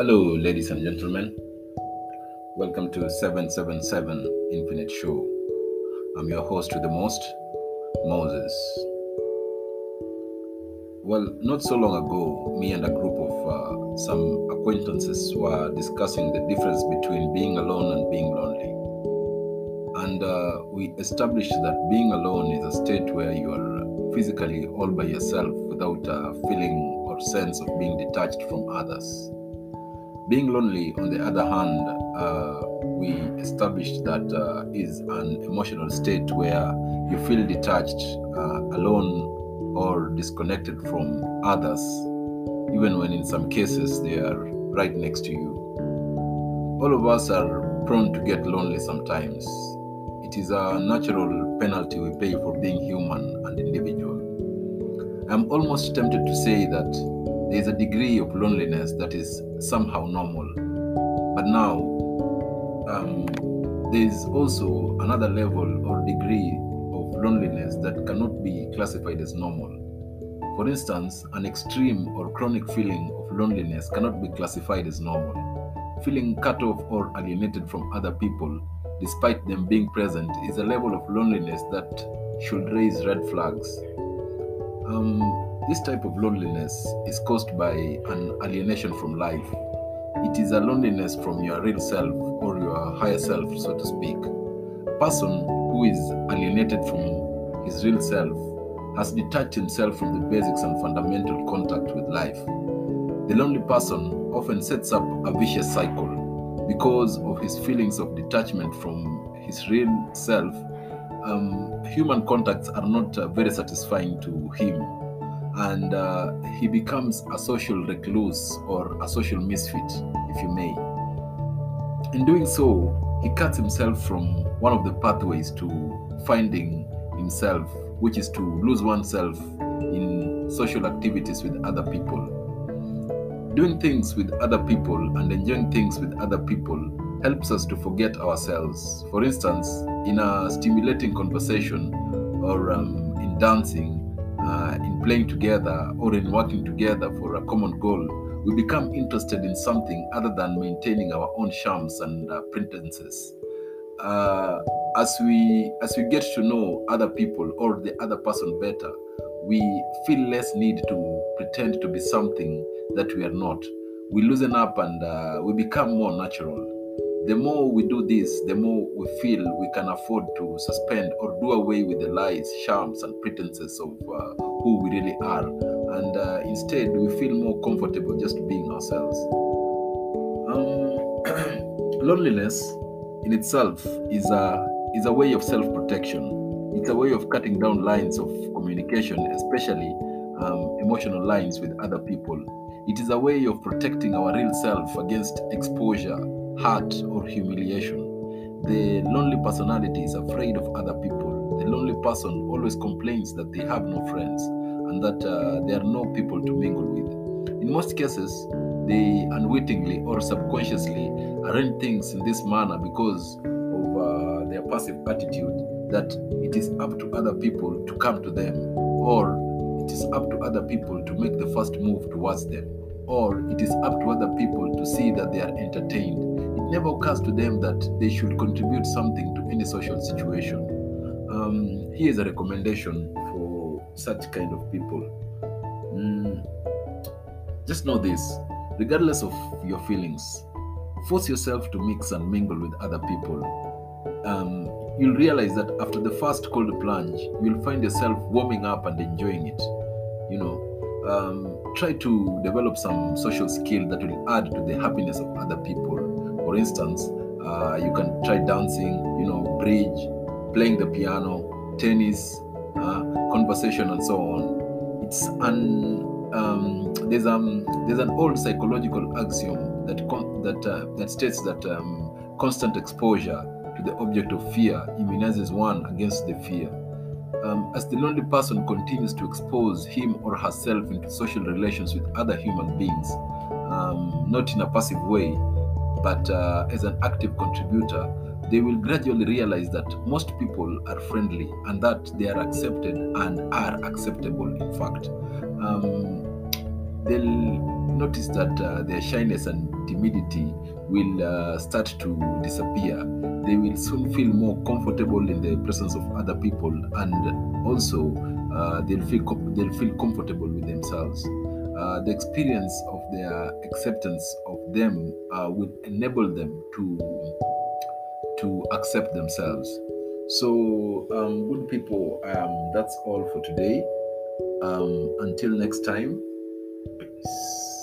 Hello, ladies and gentlemen. Welcome to 777 Infinite Show. I'm your host with the most, Moses. Well, not so long ago, me and a group of uh, some acquaintances were discussing the difference between being alone and being lonely. And uh, we established that being alone is a state where you are physically all by yourself without a feeling or sense of being detached from others. Being lonely, on the other hand, uh, we established that uh, is an emotional state where you feel detached, uh, alone, or disconnected from others, even when in some cases they are right next to you. All of us are prone to get lonely sometimes. It is a natural penalty we pay for being human and individual. I'm almost tempted to say that there is a degree of loneliness that is somehow normal. But now, um, there is also another level or degree of loneliness that cannot be classified as normal. For instance, an extreme or chronic feeling of loneliness cannot be classified as normal. Feeling cut off or alienated from other people, despite them being present, is a level of loneliness that should raise red flags. Um, this type of loneliness is caused by an alienation from life. It is a loneliness from your real self or your higher self, so to speak. A person who is alienated from his real self has detached himself from the basics and fundamental contact with life. The lonely person often sets up a vicious cycle because of his feelings of detachment from his real self. Um, human contacts are not uh, very satisfying to him and uh, he becomes a social recluse or a social misfit, if you may. In doing so, he cuts himself from one of the pathways to finding himself, which is to lose oneself in social activities with other people. Doing things with other people and enjoying things with other people helps us to forget ourselves. For instance, in a stimulating conversation or um, in dancing, uh, in playing together or in working together for a common goal, we become interested in something other than maintaining our own charms and uh, pretenses. Uh, as we as we get to know other people or the other person better, we feel less need to pretend to be something that we are not. We loosen up and uh, we become more natural. The more we do this, the more we feel we can afford to suspend or do away with the lies, charms, and pretenses of uh, who we really are. And uh, instead, we feel more comfortable just being ourselves. Um, loneliness in itself is a, is a way of self protection. It's a way of cutting down lines of communication, especially um, emotional lines with other people. It is a way of protecting our real self against exposure, hurt, or humiliation. The lonely personality is afraid of other people. The lonely person always complains that they have no friends and that uh, there are no people to mingle with. In most cases, they unwittingly or subconsciously arrange things in this manner because of uh, their passive attitude that it is up to other people to come to them, or it is up to other people to make the first move towards them, or it is up to other people to see that they are entertained never occurs to them that they should contribute something to any social situation. Um, here is a recommendation for such kind of people. Mm, just know this regardless of your feelings, force yourself to mix and mingle with other people. Um, you'll realize that after the first cold plunge, you'll find yourself warming up and enjoying it. You know, um, try to develop some social skill that will add to the happiness of other people for instance, uh, you can try dancing, you know, bridge, playing the piano, tennis, uh, conversation, and so on. It's an um, there's um there's an old psychological axiom that con- that uh, that states that um, constant exposure to the object of fear immunizes one against the fear. Um, as the lonely person continues to expose him or herself into social relations with other human beings, um, not in a passive way, but uh, as an active contributor, they will gradually realize that most people are friendly and that they are accepted and are acceptable, in fact. Um, they'll notice that uh, their shyness and timidity will uh, start to disappear. They will soon feel more comfortable in the presence of other people, and also uh, they'll feel com- they'll feel comfortable with themselves. Uh, the experience of their acceptance of them uh, will enable them to to accept themselves. So, um, good people, um, that's all for today. Um, until next time, peace.